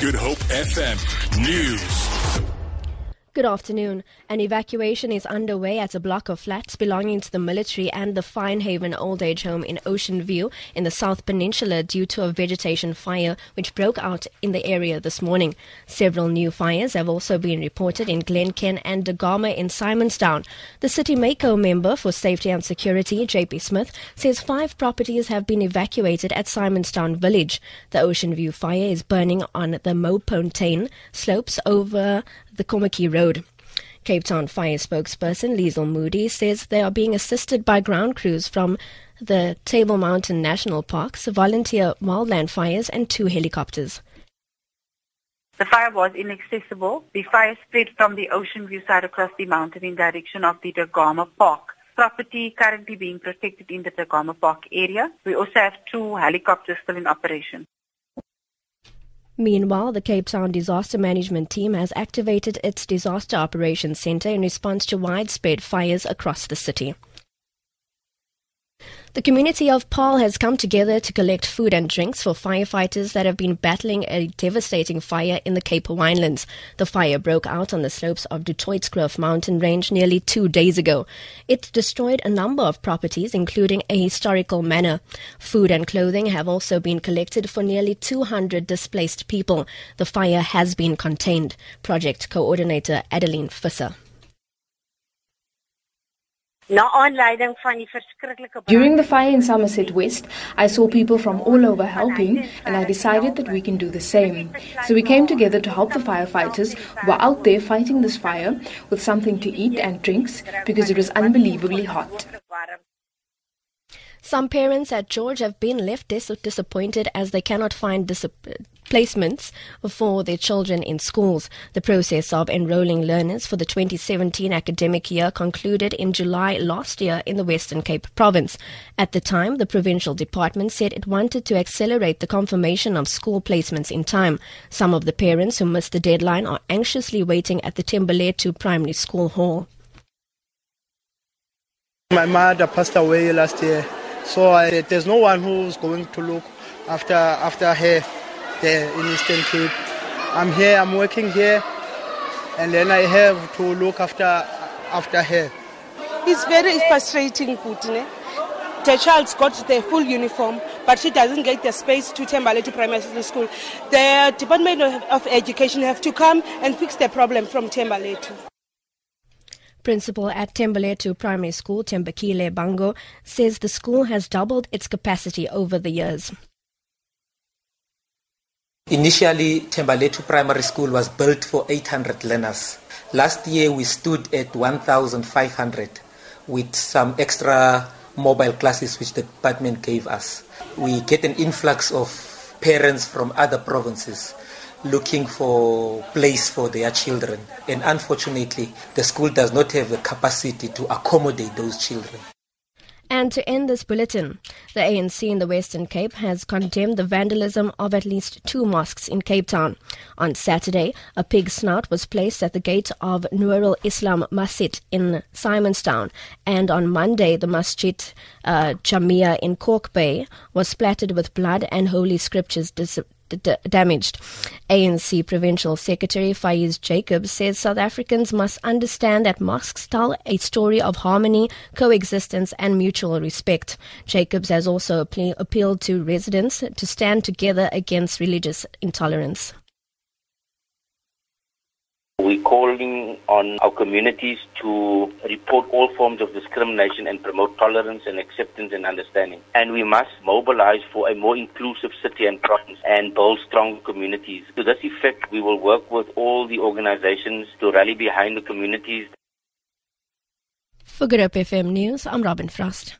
Good Hope FM News. Good afternoon. An evacuation is underway at a block of flats belonging to the military and the Finehaven Old Age Home in Ocean View in the South Peninsula due to a vegetation fire which broke out in the area this morning. Several new fires have also been reported in Glencairn and Da Gama in Simonstown. The City Mayco member for Safety and Security, JP Smith, says five properties have been evacuated at Simonstown Village. The Ocean View fire is burning on the Maufontein slopes over the Kommetjie Road. Cape Town Fire spokesperson Liesl Moody says they are being assisted by ground crews from the Table Mountain National Parks, volunteer wildland fires, and two helicopters. The fire was inaccessible. The fire spread from the ocean view side across the mountain in direction of the Da Gama Park. Property currently being protected in the Da Gama Park area. We also have two helicopters still in operation. Meanwhile, the Cape Town Disaster Management Team has activated its Disaster Operations Centre in response to widespread fires across the city. The community of Paarl has come together to collect food and drinks for firefighters that have been battling a devastating fire in the Cape Winelands. The fire broke out on the slopes of Du Toitskloof mountain range nearly two days ago. It destroyed a number of properties, including a historical manor. Food and clothing have also been collected for nearly 200 displaced people. The fire has been contained. Project coordinator Adeline Fisser. During the fire in Somerset West, I saw people from all over helping and I decided that we can do the same. So we came together to help the firefighters who were out there fighting this fire with something to eat and drinks because it was unbelievably hot. Some parents at George have been left dis- disappointed as they cannot find dis- placements for their children in schools. The process of enrolling learners for the 2017 academic year concluded in July last year in the Western Cape province. At the time, the provincial department said it wanted to accelerate the confirmation of school placements in time. Some of the parents who missed the deadline are anxiously waiting at the Thembalethu Primary School hall. My mother passed away last year. So uh, there's no one who's going to look after after her there in Eastern Cape. I'm here, I'm working here, and then I have to look after after her. It's very frustrating, Putine. The child's got the full uniform, but she doesn't get the space to Thembalethu Primary School. The Department of Education have to come and fix the problem from Thembalethu. Principal at Thembalethu Primary School, Tembakile Bango, says the school has doubled its capacity over the years. Initially, Thembalethu Primary School was built for 800 learners. Last year, we stood at 1,500 with some extra mobile classes which the department gave us. We get an influx of parents from other provinces looking for place for their children. And unfortunately, the school does not have the capacity to accommodate those children. And to end this bulletin, the ANC in the Western Cape has condemned the vandalism of at least two mosques in Cape Town. On Saturday, a pig snout was placed at the gate of Nurul Islam Masjid in Simonstown, and on Monday, the Masjid uh, Jamia in Kalk Bay was splattered with blood and holy scriptures dis- d- damaged. ANC Provincial Secretary Faiz Jacobs says South Africans must understand that mosques tell a story of harmony, coexistence, and mutual respect. Jacobs has also appe- appealed to residents to stand together against religious intolerance. We're calling on our communities to report all forms of discrimination and promote tolerance and acceptance and understanding. And we must mobilize for a more inclusive city and province and build strong communities. To this effect, we will work with all the organizations to rally behind the communities. For Good Hope FM News, I'm Robin Frost.